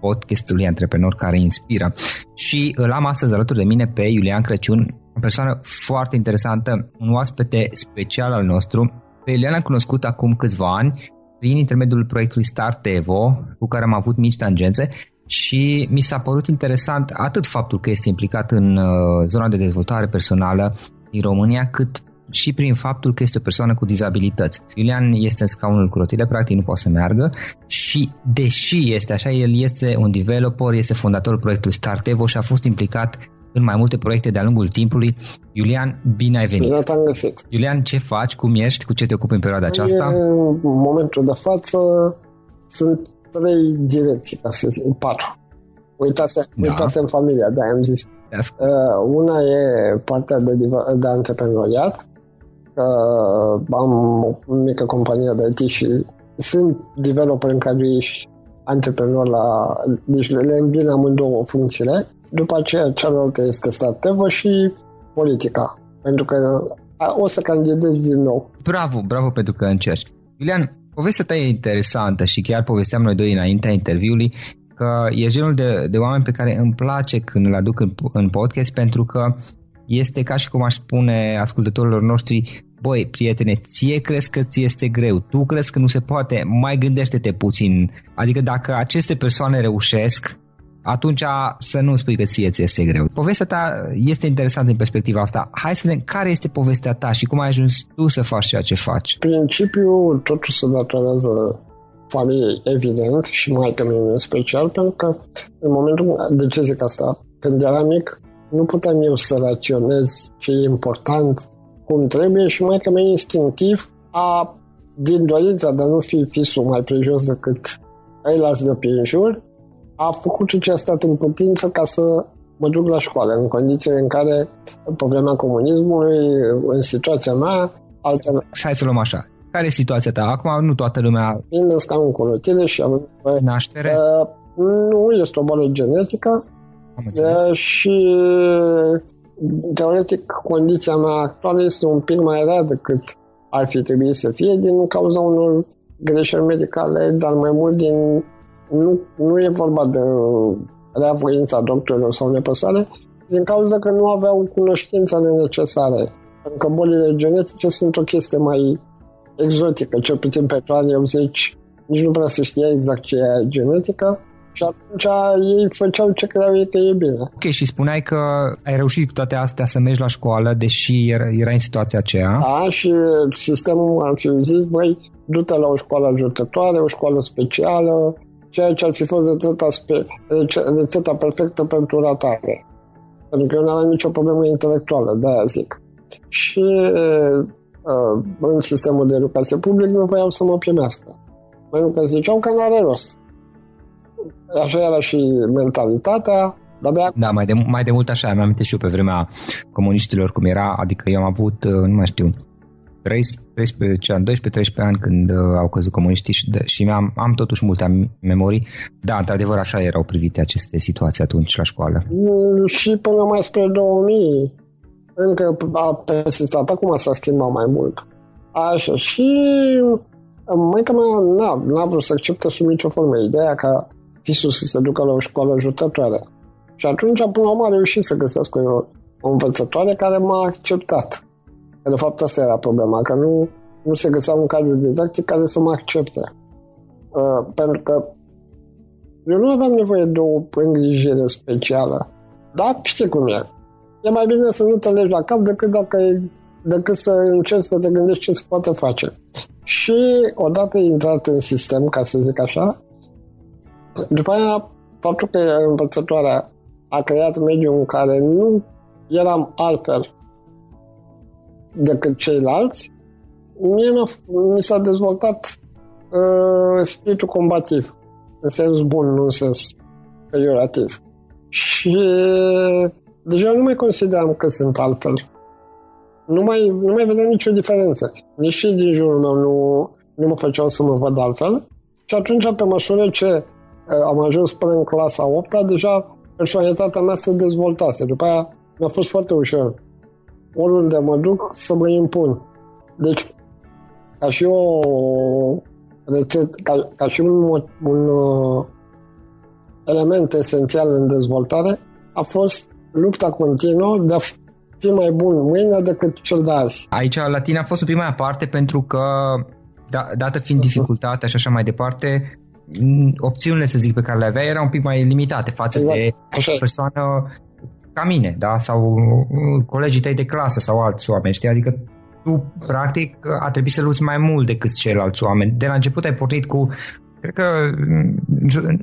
podcastului Antreprenor care inspiră. Și îl am astăzi alături de mine pe Iulian Crăciun, o persoană foarte interesantă, un oaspete special al nostru. Pe Iulian am cunoscut acum câțiva ani prin intermediul proiectului Start Evo, cu care am avut mici tangențe și mi s-a părut interesant atât faptul că este implicat în uh, zona de dezvoltare personală din România, cât și prin faptul că este o persoană cu dizabilități. Iulian este în scaunul cu rotile, practic nu poate să meargă și deși este așa, el este un developer, este fondatorul proiectului Startevo și a fost implicat în mai multe proiecte de-a lungul timpului. Iulian, bine ai venit! Bine te-am găsit! Iulian, ce faci? Cum ești? Cu ce te ocupi în perioada aceasta? În momentul de față sunt trei direcții, ca să zic, patru. Uitase, da. uitase în familia, da, am zis. Uh, una e partea de, de antreprenoriat, uh, am o mică companie de IT și sunt developer în care ești antreprenor la... Deci le îmbin amândouă funcțiile. După aceea, cealaltă este strategă și politica. Pentru că o să candidez din nou. Bravo, bravo pentru că încerci. Iulian, povestea ta e interesantă și chiar povesteam noi doi înaintea interviului că e genul de, de oameni pe care îmi place când îl aduc în, în podcast pentru că este ca și cum aș spune ascultătorilor noștri, băi, prietene, ție crezi că ți este greu, tu crezi că nu se poate, mai gândește-te puțin. Adică dacă aceste persoane reușesc, atunci să nu spui că ție ți este greu. Povestea ta este interesantă în perspectiva asta. Hai să vedem care este povestea ta și cum ai ajuns tu să faci ceea ce faci. Principiul totul se datorează familiei, evident, și mai că în special, pentru că în momentul, de ce zic asta, când eram mic, nu puteam eu să raționez ce e important, cum trebuie și mai că instinctiv a, din dorința de a nu fi fisul mai prejos decât îi las de pe jur, a făcut ce a stat în putință ca să mă duc la școală, în condiții în care, pe vremea comunismului, în situația mea, alte... Hai să luăm așa. Care e situația ta? Acum nu toată lumea... Vin născam cu rotile și am... Naștere? Uh, nu, este o boală genetică. Am înțeles. Uh, și teoretic condiția mea actuală este un pic mai rea decât ar fi trebuit să fie din cauza unor greșeli medicale, dar mai mult din nu, nu e vorba de rea voința doctorilor sau nepăsare, din cauza că nu aveau cunoștința necesare. Pentru că bolile genetice sunt o chestie mai exotică, cel puțin pentru anii 80 nici nu prea se știa exact ce e genetică și atunci ei făceau ce credeau ei că e bine. Ok, și spuneai că ai reușit cu toate astea să mergi la școală, deși era, era în situația aceea. Da, și sistemul am fi zis, băi, du-te la o școală ajutătoare, o școală specială, ceea ce ar fi fost rețeta, spe, rețeta perfectă pentru ratare. Pentru că eu nu aveam nicio problemă intelectuală, de-aia zic. Și uh, în sistemul de educație public nu voiau să mă primească. Pentru că ziceau că nu are rost. Așa era și mentalitatea, de da, mai de, mai de mult așa, mi-am și eu pe vremea comuniștilor cum era, adică eu am avut, nu mai știu, 13 ani, 12-13 ani când uh, au căzut comuniștii și, de, și am, am totuși multe memorii. Da, într-adevăr așa erau privite aceste situații atunci la școală. Mm, și până mai spre 2000 încă a persistat, acum s-a schimbat mai mult. Așa, și mai că n-a, n-a vrut să accepte sub nicio formă ideea ca fisul să se ducă la o școală ajutătoare. Și atunci, până la urmă, a reușit să găsească o, o învățătoare care m-a acceptat. Că de fapt asta era problema, că nu, nu se găsea un cadru didactic care să mă accepte. Uh, pentru că eu nu aveam nevoie de o îngrijire specială. Dar știi cum e. E mai bine să nu te legi la cap decât, dacă e, decât să încerci să te gândești ce se poate face. Și odată intrat în sistem, ca să zic așa, după aia, faptul că învățătoarea a creat mediul în care nu eram altfel decât ceilalți, mie mi s-a dezvoltat uh, spiritul combativ, în sens bun, nu în sens pejorativ. Și deja nu mai consideram că sunt altfel. Nu mai, nu mai vedeam nicio diferență. Nici și din jurul meu nu, nu mă făceau să mă văd altfel. Și atunci, pe măsură ce uh, am ajuns până în clasa 8 deja personalitatea mea se dezvoltase. După aia mi-a fost foarte ușor oriunde mă duc să mă impun. Deci, ca și o rețet, ca, ca și un, un uh, element esențial în dezvoltare, a fost lupta continuă de a fi mai bun mâine decât cel de azi. Aici la tine a fost o prima parte pentru că, da, dată fiind dificultatea și așa mai departe, opțiunile, să zic, pe care le aveai erau un pic mai limitate față exact. de o persoană ca mine, da? sau uh, colegii tăi de clasă sau alți oameni, știi? Adică tu, practic, a trebuit să lupți mai mult decât ceilalți oameni. De la început ai pornit cu cred că mm,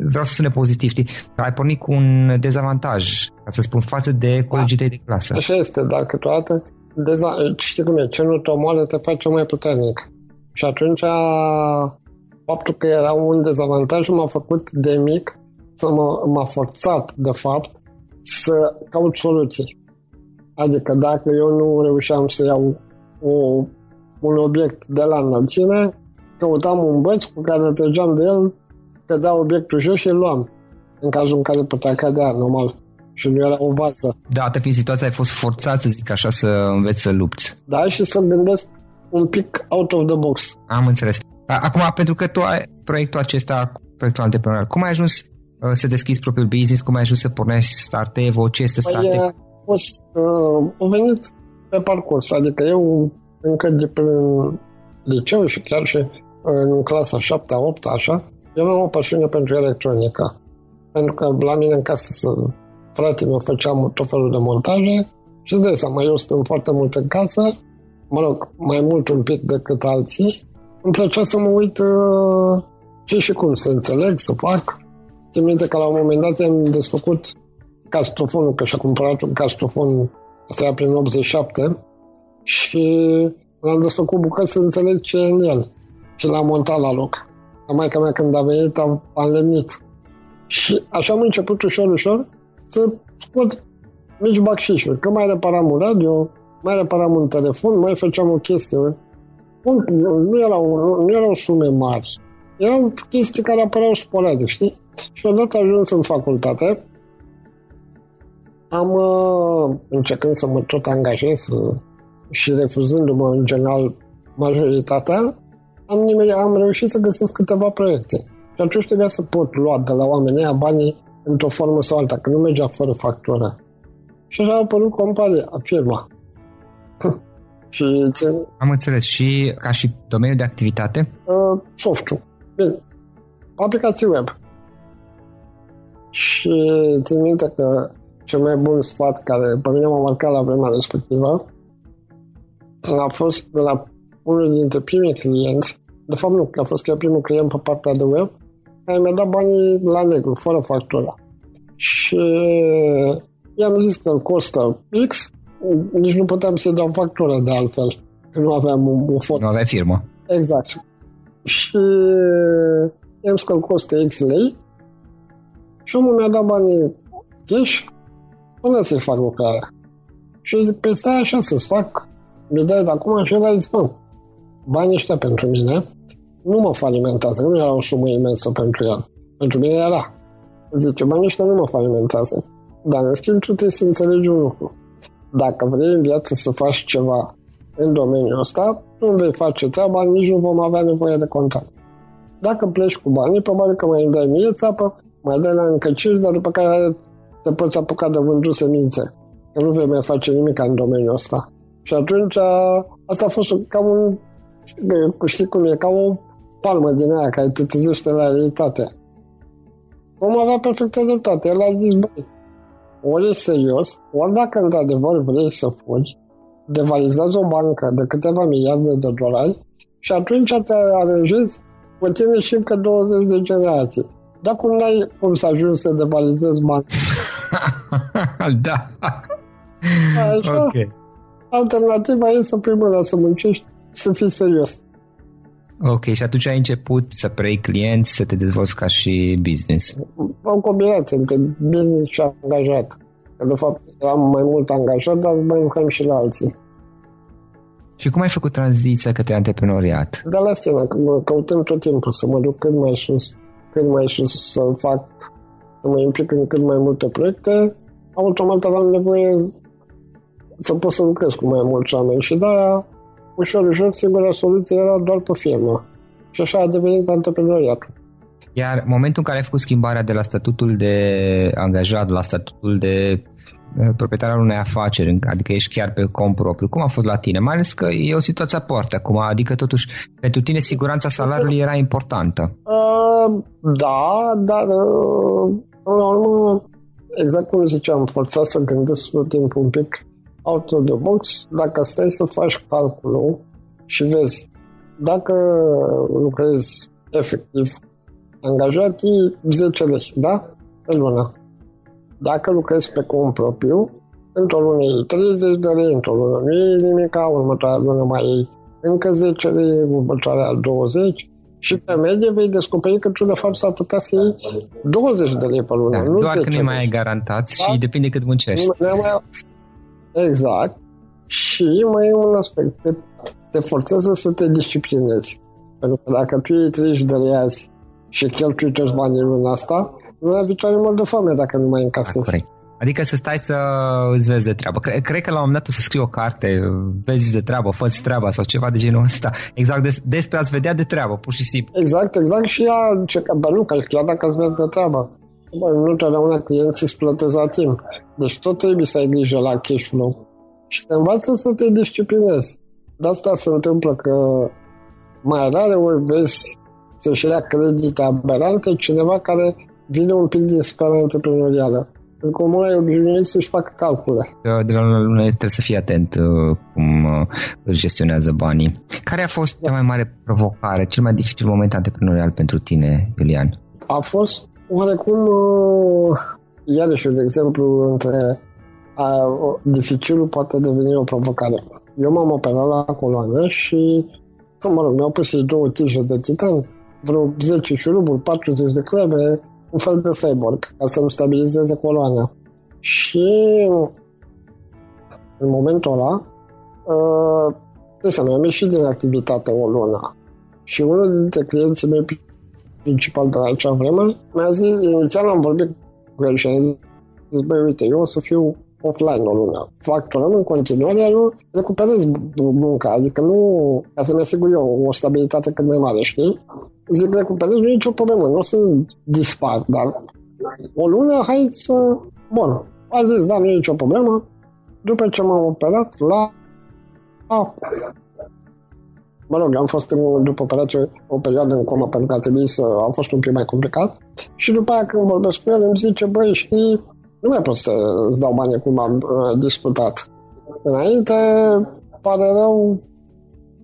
vreau să sune pozitiv, știi? Ai pornit cu un dezavantaj, ca să spun, față de colegii tăi de clasă. Așa este, dar câteodată deza- știi cum e, ce nu te omoară te face mai puternic. Și atunci faptul că era un dezavantaj m-a făcut de mic să mă, m-a forțat, de fapt, să caut soluții. Adică dacă eu nu reușeam să iau o, un obiect de la înălțime, căutam un băț cu care trăgeam de el, cădea obiectul jos și îl luam, în cazul în care putea cădea, normal. și nu era o vază. Dată fiind situația, ai fost forțat, să zic așa, să înveți să lupți. Da, și să gândesc un pic out of the box. Am înțeles. Acum, pentru că tu ai proiectul acesta, proiectul antreprenorial, cum ai ajuns uh, să deschizi propriul business, cum ai ajuns să pornești Startevo, ce este Startevo? Păi, a fost, uh, a venit pe parcurs, adică eu încă de pe liceu și chiar și în clasa 7 8 așa, eu am o pasiune pentru electronica. Pentru că la mine în casă să fratele meu făceam tot felul de montaje și îți dai seama, eu stăm foarte mult în casă, mă rog, mai mult un pic decât alții, îmi plăcea să mă uit uh, ce și cum să înțeleg, să fac. Țin minte că la un moment dat am desfăcut castrofonul, că și-a cumpărat un castrofon, asta era prin 87, și l-am desfăcut bucăți să înțeleg ce e în el. Și l-am montat la loc. La maica mea când a venit am, am lemnit. Și așa am început ușor, ușor să scot mici bacșișuri. Că mai reparam un radio, mai reparam un telefon, mai făceam o chestie. Nu erau, nu erau sume mari. Erau chestii care apăreau sporadic, știi? Și odată ajuns în facultate, am uh, încercând să mă tot angajez uh, și refuzându-mă în general majoritatea, am, nimeni, am reușit să găsesc câteva proiecte. Și atunci trebuia să pot lua de la oamenii aia banii într-o formă sau alta, că nu mergea fără factură. Și așa a apărut compania, firma. Și țin... Am înțeles. Și ca și domeniu de activitate? Uh, softul. Bine. Aplicații web. Și țin minte că cel mai bun sfat care pe mine m-a marcat la vremea respectivă a fost de la unul dintre primii clienți, de fapt nu, că a fost chiar primul client pe partea de web, care mi-a dat banii la negru, fără factura. Și i-am zis că costă X, nici nu puteam să-i dau factură de altfel, că nu aveam un, un fond. Nu aveai firmă. Exact. Și i-am zis că costă X lei și omul mi-a dat banii cash până să-i fac lucrarea. Și eu zic, pe stai așa să-ți fac, mi dai de acum și el a zis, bă, banii ăștia pentru mine nu mă falimentează, nu era o sumă imensă pentru el. Pentru mine era. Zice, banii ăștia nu mă falimentează. Dar în schimb tu trebuie să înțelegi un lucru. Dacă vrei în viață să faci ceva în domeniul ăsta, nu vei face treaba, nici nu vom avea nevoie de contact. Dacă pleci cu banii, probabil că mai îmi dai mie țapă, mai dai la încă 5, dar după care te poți apuca de vândut semințe. Că nu vei mai face nimic în domeniul ăsta. Și atunci, asta a fost ca un, știi cum e, ca o palmă din aia care te trezește la realitate. Om avea perfectă dreptate. El a zis, băi, ori e serios, ori dacă într-adevăr vrei să fugi, devalizează o bancă de câteva miliarde de dolari și atunci te aranjezi cu tine și încă 20 de generații. Dar cum n-ai cum să ajungi să devalizezi banca? da. Așa, okay. Alternativa e să primul să muncești și să fii serios. Ok, și atunci ai început să preiei clienți, să te dezvolți ca și business. O combinație între business și angajat. Că de fapt am mai mult angajat, dar mai lucrăm și la alții. Și cum ai făcut tranziția către antreprenoriat? De la scenă, căutăm tot timpul să mă duc cât mai sus, cât mai sus să fac, să mă implic în cât mai multe proiecte, automat aveam nevoie să pot să lucrez cu mai mulți oameni și de-aia ușor, ușor, singura soluție era doar pe firmă. Și așa a devenit antreprenoriatul. Iar momentul în care ai făcut schimbarea de la statutul de angajat la statutul de eh, proprietar al unei afaceri, adică ești chiar pe cont propriu, cum a fost la tine? Mai ales că e o situație aparte acum, adică totuși pentru tine siguranța salariului era importantă. Uh, da, dar uh, în urmă, exact cum ziceam, forțat să gândesc tot timpul un pic out of the box, dacă stai să faci calculul și vezi dacă lucrezi efectiv angajații 10 lei, da? Pe lună. Dacă lucrezi pe cont propriu, într-o lună e 30 de lei, într-o lună nu e nimic, următoarea lună mai e încă 10 lei, următoarea 20 și pe medie vei descoperi că tu de fapt s-ar putea să iei 20 de lei pe lună. Da, nu doar că nu mai ai garantat da? și depinde cât muncești. Nu, nu mai, Exact. Și mai e un aspect. Te, te forțează să te disciplinezi. Pentru că dacă tu iei 30 de lei azi și cheltui toți banii în luna asta, luna viitoare mor de foame dacă nu mai încasezi. Da, corect. Adică să stai să îți vezi de treabă. Cred, cred că la un moment dat o să scrii o carte, vezi de treabă, fă treaba sau ceva de genul ăsta. Exact des, despre a-ți vedea de treabă, pur și simplu. Exact, exact și ea, ce, bă, nu, că chiar dacă îți vezi de treabă. Bă, nu totdeauna clienții îți plătesc la timp. Deci tot trebuie să ai grijă la cash flow. Și te învață să te disciplinezi. De asta se întâmplă că mai rare ori vezi să-și ia credite aberante cineva care vine un pic din scara antreprenorială. În comun ai obișnuit să-și facă calcule. De la lună lună trebuie să fii atent uh, cum uh, își gestionează banii. Care a fost cea mai mare provocare, cel mai dificil moment antreprenorial pentru tine, Iulian? A fost oarecum, uh, iarăși, de exemplu, între a, dificilul poate deveni o provocare. Eu m-am operat la coloană și, mă rog, mi-au pus două tije de titan, vreo 10 șuruburi, 40 de cleve, un fel de cyborg, ca să-mi stabilizeze coloana. Și în momentul ăla, uh, de să am ieșit din activitate o lună. Și unul dintre clienții mei principal de la acea vreme mi-a zis, inițial am vorbit cu el și am zis, băi, uite, eu o să fiu offline o lună. Factorăm în continuare, nu recuperez munca, adică nu, ca să-mi asigur eu o stabilitate cât mai mare, știi? Zic, recuperez, nu e nicio problemă, nu o să dispar, dar o lună, hai să... Bun, a zis, da, nu e nicio problemă. După ce m-am operat, la... A, mă rog, am fost în, după operație o perioadă în comă pentru că a trebuit să... a fost un pic mai complicat. Și după aia când vorbesc cu el îmi zice, băi, știi, nu mai pot să îți dau bani cum am uh, discutat. Înainte, pare rău,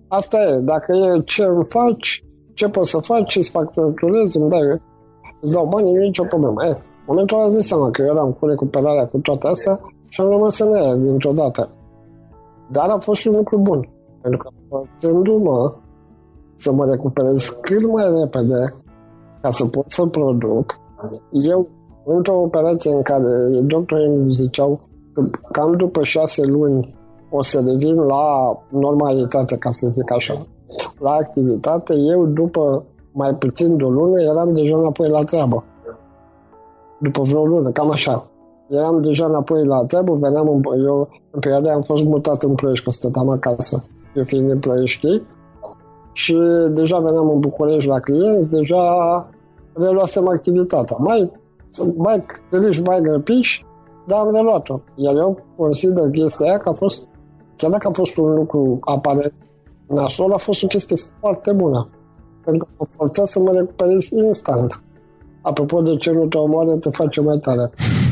asta e, dacă e ce îmi faci, ce poți să faci, ce-ți facturezi, îmi dai, îți dau bani, nu e nicio problemă. E, în momentul ăla îți seama că eu eram cu recuperarea cu toate astea și am rămas în ea dintr-o dată. Dar a fost și un lucru bun, pentru că făcându-mă să mă recuperez cât mai repede ca să pot să produc, eu într-o operație în care doctorii îmi ziceau că cam după șase luni o să revin la normalitate, ca să zic așa, la activitate, eu după mai puțin de o lună eram deja înapoi la treabă. După vreo lună, cam așa. Eram deja înapoi la treabă, veneam în, eu în perioada am fost mutat în Ploiești, că stăteam acasă, eu fiind în Ploiești, și deja veneam în București la clienți, deja reluasem activitatea. Mai mai târâși, mai grăpiși, dar am reluat-o. Iar eu consider chestia aia că a fost, chiar dacă a fost un lucru aparent nasol, a fost o chestie foarte bună. Pentru că mă forța să mă recuperez instant. Apropo de ce nu te omoară, te face mai tare.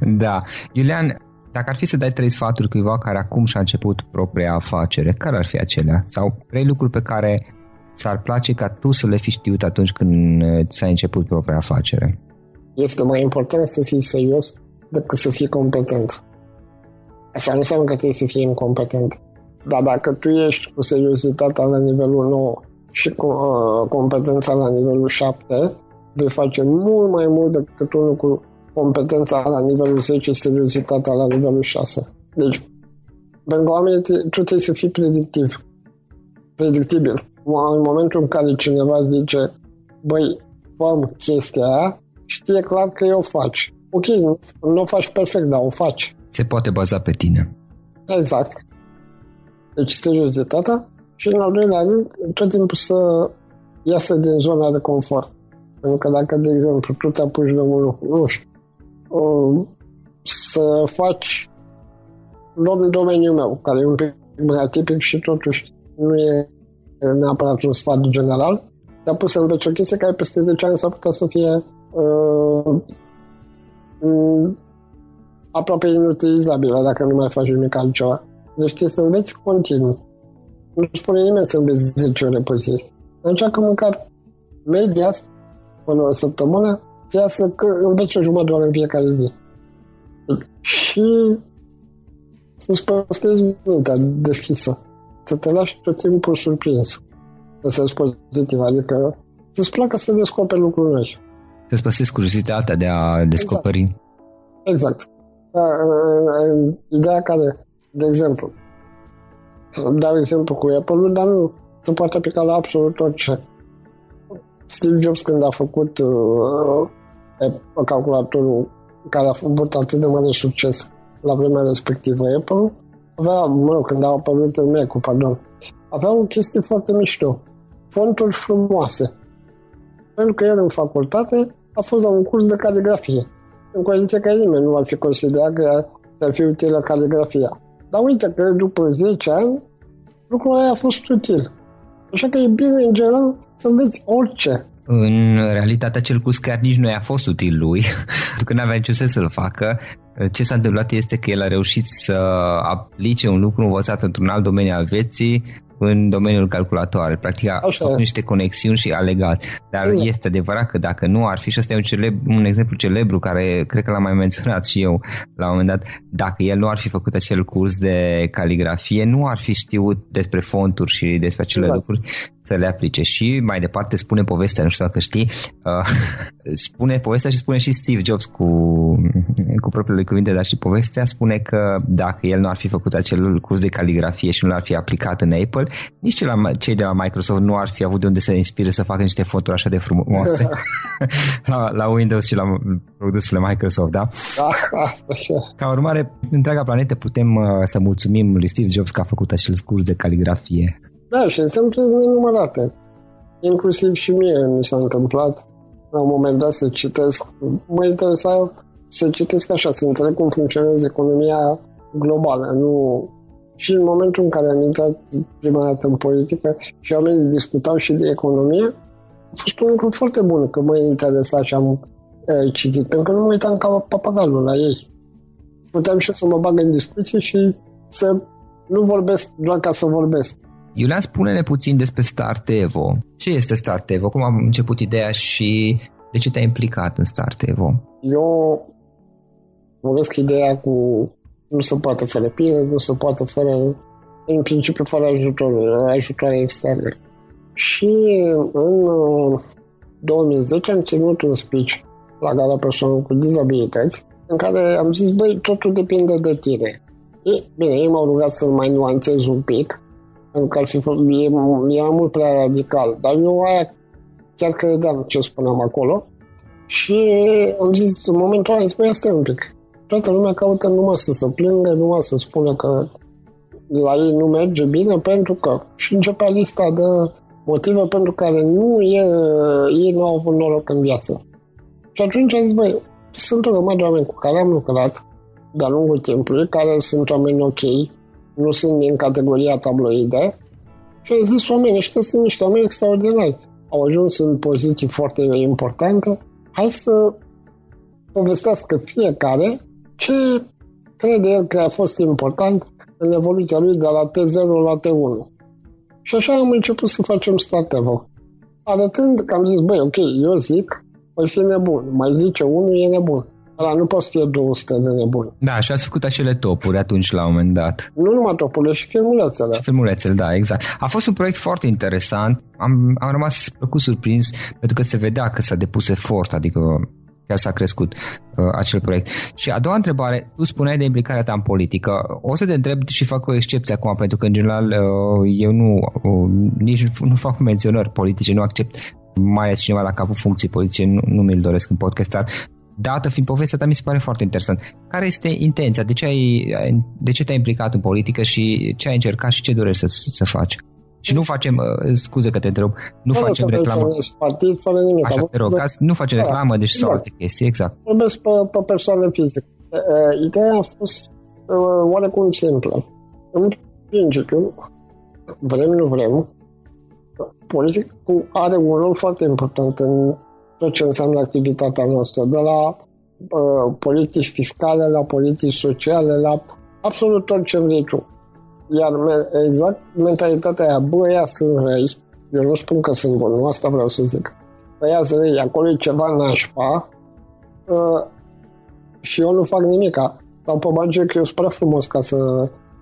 Da. Iulian, dacă ar fi să dai trei sfaturi cuiva care acum și-a început propria afacere, care ar fi acelea? Sau trei lucruri pe care ți-ar place ca tu să le fi știut atunci când ți-ai început propria afacere? Este mai important să fii serios decât să fii competent. Asta nu înseamnă că trebuie să fii incompetent. Dar dacă tu ești cu seriozitatea la nivelul 9 și cu uh, competența la nivelul 7, vei face mult mai mult decât unul cu competența la nivelul 10, seriozitatea la nivelul 6. Deci, pentru oamenii, tu trebuie să fii predictiv. Predictibil. În momentul în care cineva zice, băi, făm chestia aia, știe clar că eu o faci. Ok, nu, nu o faci perfect, dar o faci. Se poate baza pe tine. Exact. Deci seriozitatea și în al doilea rând, tot timpul să iasă din zona de confort. Pentru că dacă, de exemplu, tu te apuci de unul, nu știu, să faci luăm domeniul meu, care e un pic mai atipic și totuși nu e neapărat un sfat general, te-a pus să înveți o chestie care peste 10 ani s-ar putea să fie uh, aproape inutilizabilă dacă nu mai faci nimic altceva. Deci trebuie să înveți continuu. Nu spune nimeni să înveți 10 ore pe zi. Încearcă măcar media până o săptămână să iasă că înveți o jumătate de oră în fiecare zi. Și să-ți păstrezi mintea deschisă. Să te lași tot timpul surprins. Să ți pozitiv, adică să-ți placă să descoperi lucruri noi. Să-ți păstrezi curiozitatea de a descoperi. Exact. exact. Da, ideea care, de exemplu, dau exemplu cu Apple, dar nu se poate aplica la absolut orice. Steve Jobs când a făcut uh, calculatorul care a făcut atât de mare succes la vremea respectivă Apple, avea, mă rog, când a apărut mac cu pardon, avea o chestie foarte mișto. Fonturi frumoase. Pentru că el în facultate a fost la un curs de caligrafie. În condiție că nimeni nu ar fi considerat că ar fi utilă caligrafia. Dar uite că după 10 ani, lucrul ăla a fost util. Așa că e bine, în general, să înveți orice. În realitate, acel curs chiar nici nu i-a fost util lui, pentru că n-avea niciun sens să-l facă. Ce s-a întâmplat este că el a reușit să aplice un lucru învățat într-un alt domeniu al vieții în domeniul calculatoare. Practic a făcut niște conexiuni și a legat. Dar mm. este adevărat că dacă nu ar fi, și ăsta e un, celeb, un exemplu celebru care cred că l-am mai menționat și eu la un moment dat, dacă el nu ar fi făcut acel curs de caligrafie, nu ar fi știut despre fonturi și despre acele exact. lucruri să le aplice. Și mai departe spune povestea, nu știu dacă știi, uh, spune povestea și spune și Steve Jobs cu, cu propriile cuvinte, dar și povestea spune că dacă el nu ar fi făcut acel curs de caligrafie și nu l-ar fi aplicat în Apple, nici cei, la, cei de la Microsoft nu ar fi avut de unde să inspire să facă niște foturi așa de frumoase la, la Windows și la produsele Microsoft, da? Da, Ca urmare, întreaga planetă putem uh, să mulțumim lui Steve Jobs că a făcut acel curs de caligrafie. Da, și sunt nenumărate. Inclusiv și mie mi s-a întâmplat la un moment dat să citesc. Mă interesa să citesc așa, să înțeleg cum funcționează economia globală, nu și în momentul în care am intrat prima dată în politică și oamenii discutau și de economie, a fost un lucru foarte bun că mă interesa și am uh, citit, pentru că nu mă uitam ca papagalul la ei. Puteam și să mă bag în discuție și să nu vorbesc doar ca să vorbesc. Iulian, spune-ne puțin despre Start Evo. Ce este Start Evo? Cum a început ideea și de ce te-ai implicat în Start Evo? Eu vorbesc ideea cu nu se poate fără pile, nu se poate fără, în principiu, fără ajutor, ajutoare externe. Și în 2010 uh, am ținut un speech la gara persoană cu dizabilități, în care am zis, băi, totul depinde de tine. E, bine, ei m-au rugat să mai nuanțez un pic, pentru că ar fi e, era mult prea radical, dar eu aia chiar credeam ce spuneam acolo și am zis, în momentul ăla, îmi spune, stai un pic, toată lumea caută numai să se plângă, numai să spună că la ei nu merge bine pentru că și începea lista de motive pentru care nu e, ei nu au avut noroc în viață. Și atunci am zis, băi, sunt o grămadă de oameni cu care am lucrat de-a lungul timpului, care sunt oameni ok, nu sunt din categoria tabloide, și am zis, oamenii ăștia sunt niște oameni extraordinari. Au ajuns în poziții foarte importante. Hai să povestească fiecare ce crede el că a fost important în evoluția lui de la T0 la T1. Și așa am început să facem startup Arătând că am zis, băi, ok, eu zic, voi fi nebun. Mai zice unul, e nebun. Dar nu poți fi 200 de nebuni. Da, și ați făcut acele topuri atunci la un moment dat. Nu numai topurile, și filmulețele. Și filmulețele, da, exact. A fost un proiect foarte interesant. Am, am rămas plăcut surprins pentru că se vedea că s-a depus efort, adică chiar s-a crescut uh, acel proiect. Și a doua întrebare, tu spuneai de implicarea ta în politică. O să te întreb și fac o excepție acum, pentru că în general uh, eu nu, uh, nici nu fac menționări politice, nu accept mai ales cineva dacă a avut funcții politice, nu, nu mi-l doresc în podcast, dar dată fiind povestea ta, mi se pare foarte interesant. Care este intenția? De ce, ai, de ce te-ai implicat în politică și ce ai încercat și ce dorești să, să faci? Și nu facem, uh, scuze că te întreb, nu fără facem reclamă. Partid, fără nimic. Așa, te rog, nu facem da. reclamă, deci exact. sau alte chestii, exact. Vorbesc pe, pe persoane fizice. Uh, ideea a fost uh, oarecum simplă. În principiu, vrem, nu vrem, Politicul are un rol foarte important în tot ce înseamnă activitatea noastră, de la uh, politici fiscale, la politici sociale, la absolut tot ce vrei tu. Iar me- exact mentalitatea aia, bă, ăia sunt răi, eu nu spun că sunt bun, nu asta vreau să zic. Ăia sunt răi, acolo e ceva nașpa uh, și eu nu fac nimica. Sau pe bage că eu sunt prea frumos ca să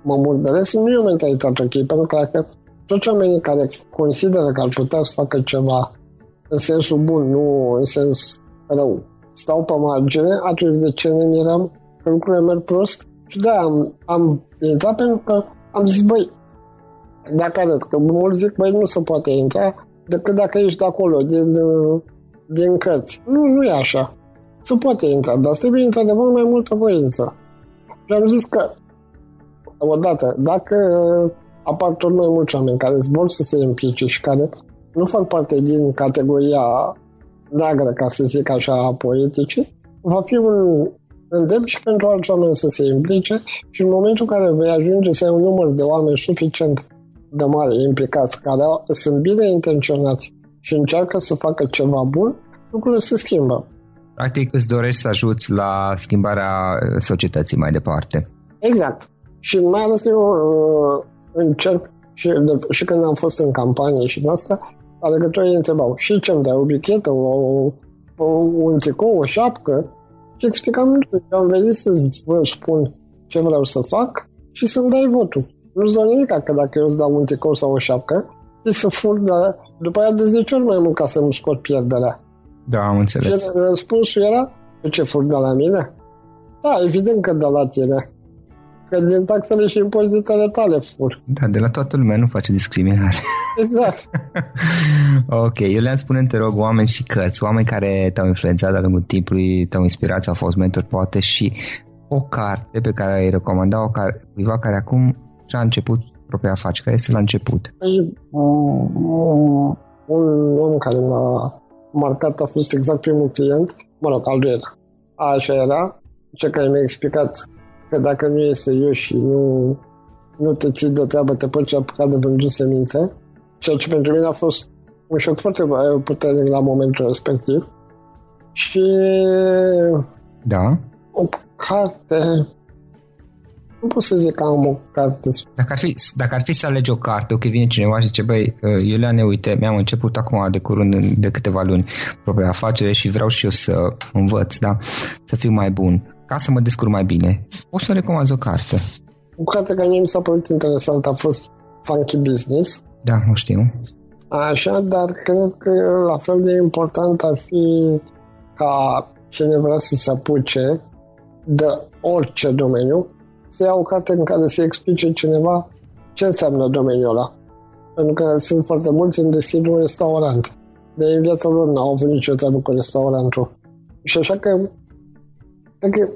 mă murdăresc, nu e o mentalitate ok, pentru că dacă toți oamenii care consideră că ar putea să facă ceva în sensul bun, nu în sens rău, stau pe margine, atunci de ce ne mirăm că lucrurile merg prost? Și da, am, am intrat pentru că am zis, băi, dacă arăt, că mulți zic, băi, nu se poate intra decât dacă ești de acolo, din, din cărți. Nu, nu e așa. Se poate intra, dar trebuie într-adevăr mai multă voință. Și am zis că, odată, dacă apar tot mai mulți oameni care vor să se implice și care nu fac parte din categoria neagră, ca să zic așa, a politicii, va fi un îndemn și pentru alți oameni să se implice și în momentul în care vei ajunge să ai un număr de oameni suficient de mare implicați, care sunt bine intenționați și încearcă să facă ceva bun, lucrurile se schimbă. Practic îți dorești să ajuți la schimbarea societății mai departe. Exact. Și mai ales eu uh, încerc și, de, și când am fost în campanie și în asta, alegătorii întrebau și ce-mi dai, o bichetă, o, o, un tricou, o șapcă? Și explicam, eu am venit să vă spun ce vreau să fac și să-mi dai votul. Nu-ți dau nimic, că dacă eu îți dau un tricou sau o șapcă, e să fur de, după aia de 10 ori mai mult ca să-mi scot pierderea. Da, am înțeles. Și răspunsul era, de ce fur de la mine? Da, evident că de la tine. Că din taxele și impozitele tale fur. Da, de la toată lumea nu face discriminare. Exact. ok, eu le-am spune, te rog, oameni și cărți, oameni care te-au influențat de-a lungul timpului, te-au inspirat, au fost mentor, poate, și o carte pe care ai recomanda-o care, cuiva care acum și-a început propria afacere, care este la început. Păi, un om care m-a marcat a fost exact primul client, mă rog, al doilea. Așa era, ce care mi-a explicat că dacă nu e serios și nu, nu te ții de treabă, te poți apuca de vândut semințe, ceea ce pentru mine a fost un șoc foarte puternic la momentul respectiv. Și da. o carte nu pot să zic că am o carte. Dacă ar fi, dacă ar fi să alegi o carte, ok, vine cineva și zice, băi, Iuliane, uite, mi-am început acum de curând, de câteva luni, propria afacere și vreau și eu să învăț, da, să fiu mai bun ca să mă descurc mai bine. O să recomand o carte. O carte care mie mi s-a părut interesant a fost Funky Business. Da, o știu. Așa, dar cred că la fel de important ar fi ca cine vrea să se apuce de orice domeniu, să ia o carte în care să explice cineva ce înseamnă domeniul ăla. Pentru că sunt foarte mulți în deschid un restaurant. De în viața lor n-au avut niciodată cu restaurantul. Și așa că Adică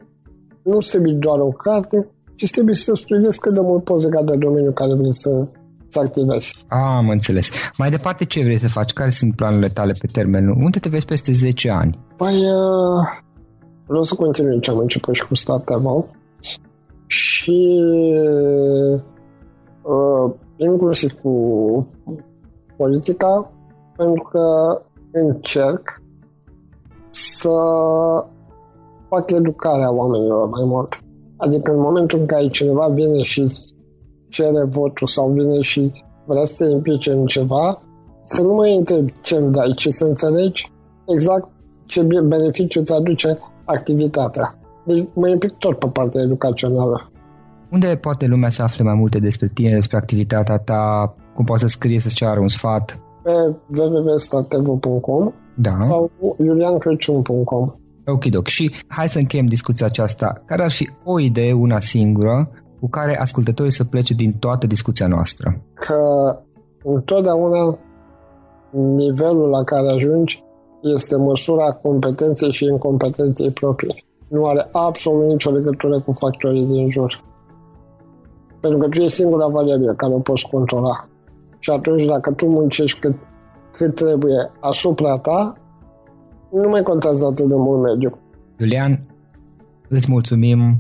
nu trebuie doar o carte, ci trebuie să studiezi cât de mult poți legat de domeniul care vrei să, să activezi. Ah, am înțeles. Mai departe, ce vrei să faci? Care sunt planurile tale pe termen lung? Unde te vezi peste 10 ani? Păi, uh, vreau să continui ce am început și cu Startup și uh, inclusiv cu politica, pentru că încerc să fac educarea oamenilor mai mult. Adică în momentul în care cineva vine și cere votul sau vine și vrea să te implice în ceva, să nu mai întrebi ce îmi dai, ci să înțelegi exact ce beneficiu îți aduce activitatea. Deci mă implic tot pe partea educațională. Unde poate lumea să afle mai multe despre tine, despre activitatea ta, cum poate să scrie, să-ți ceară un sfat? Pe www.startevo.com da. sau juliancreciun.com. Ok, Și hai să încheiem discuția aceasta. Care ar fi o idee, una singură, cu care ascultătorii să plece din toată discuția noastră? Că întotdeauna nivelul la care ajungi este măsura competenței și incompetenței proprii. Nu are absolut nicio legătură cu factorii din jur. Pentru că tu e singura variabilă care o poți controla. Și atunci dacă tu muncești cât, cât trebuie asupra ta, nu mai contează atât de mult mediu. Iulian, îți mulțumim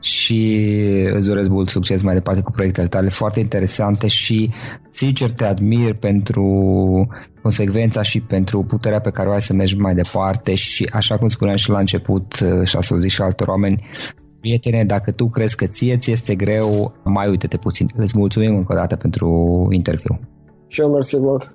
și îți doresc mult succes mai departe cu proiectele tale foarte interesante și sincer te admir pentru consecvența și pentru puterea pe care o ai să mergi mai departe și așa cum spuneam și la început și a zis și altor oameni, prietene, dacă tu crezi că ție ți este greu, mai uite-te puțin. Îți mulțumim încă o dată pentru interviu. Și eu mersi mult.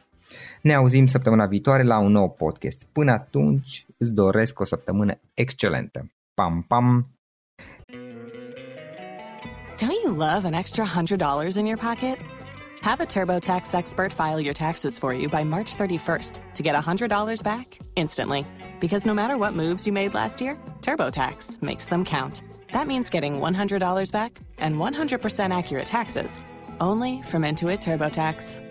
Ne auzim săptămâna viitoare la un nou podcast. Până atunci, îți doresc o săptămână excelentă. Pam, pam! Don't you love an extra $100 in your pocket? Have a TurboTax expert file your taxes for you by March 31st to get $100 back instantly. Because no matter what moves you made last year, TurboTax makes them count. That means getting $100 back and 100% accurate taxes only from Intuit TurboTax.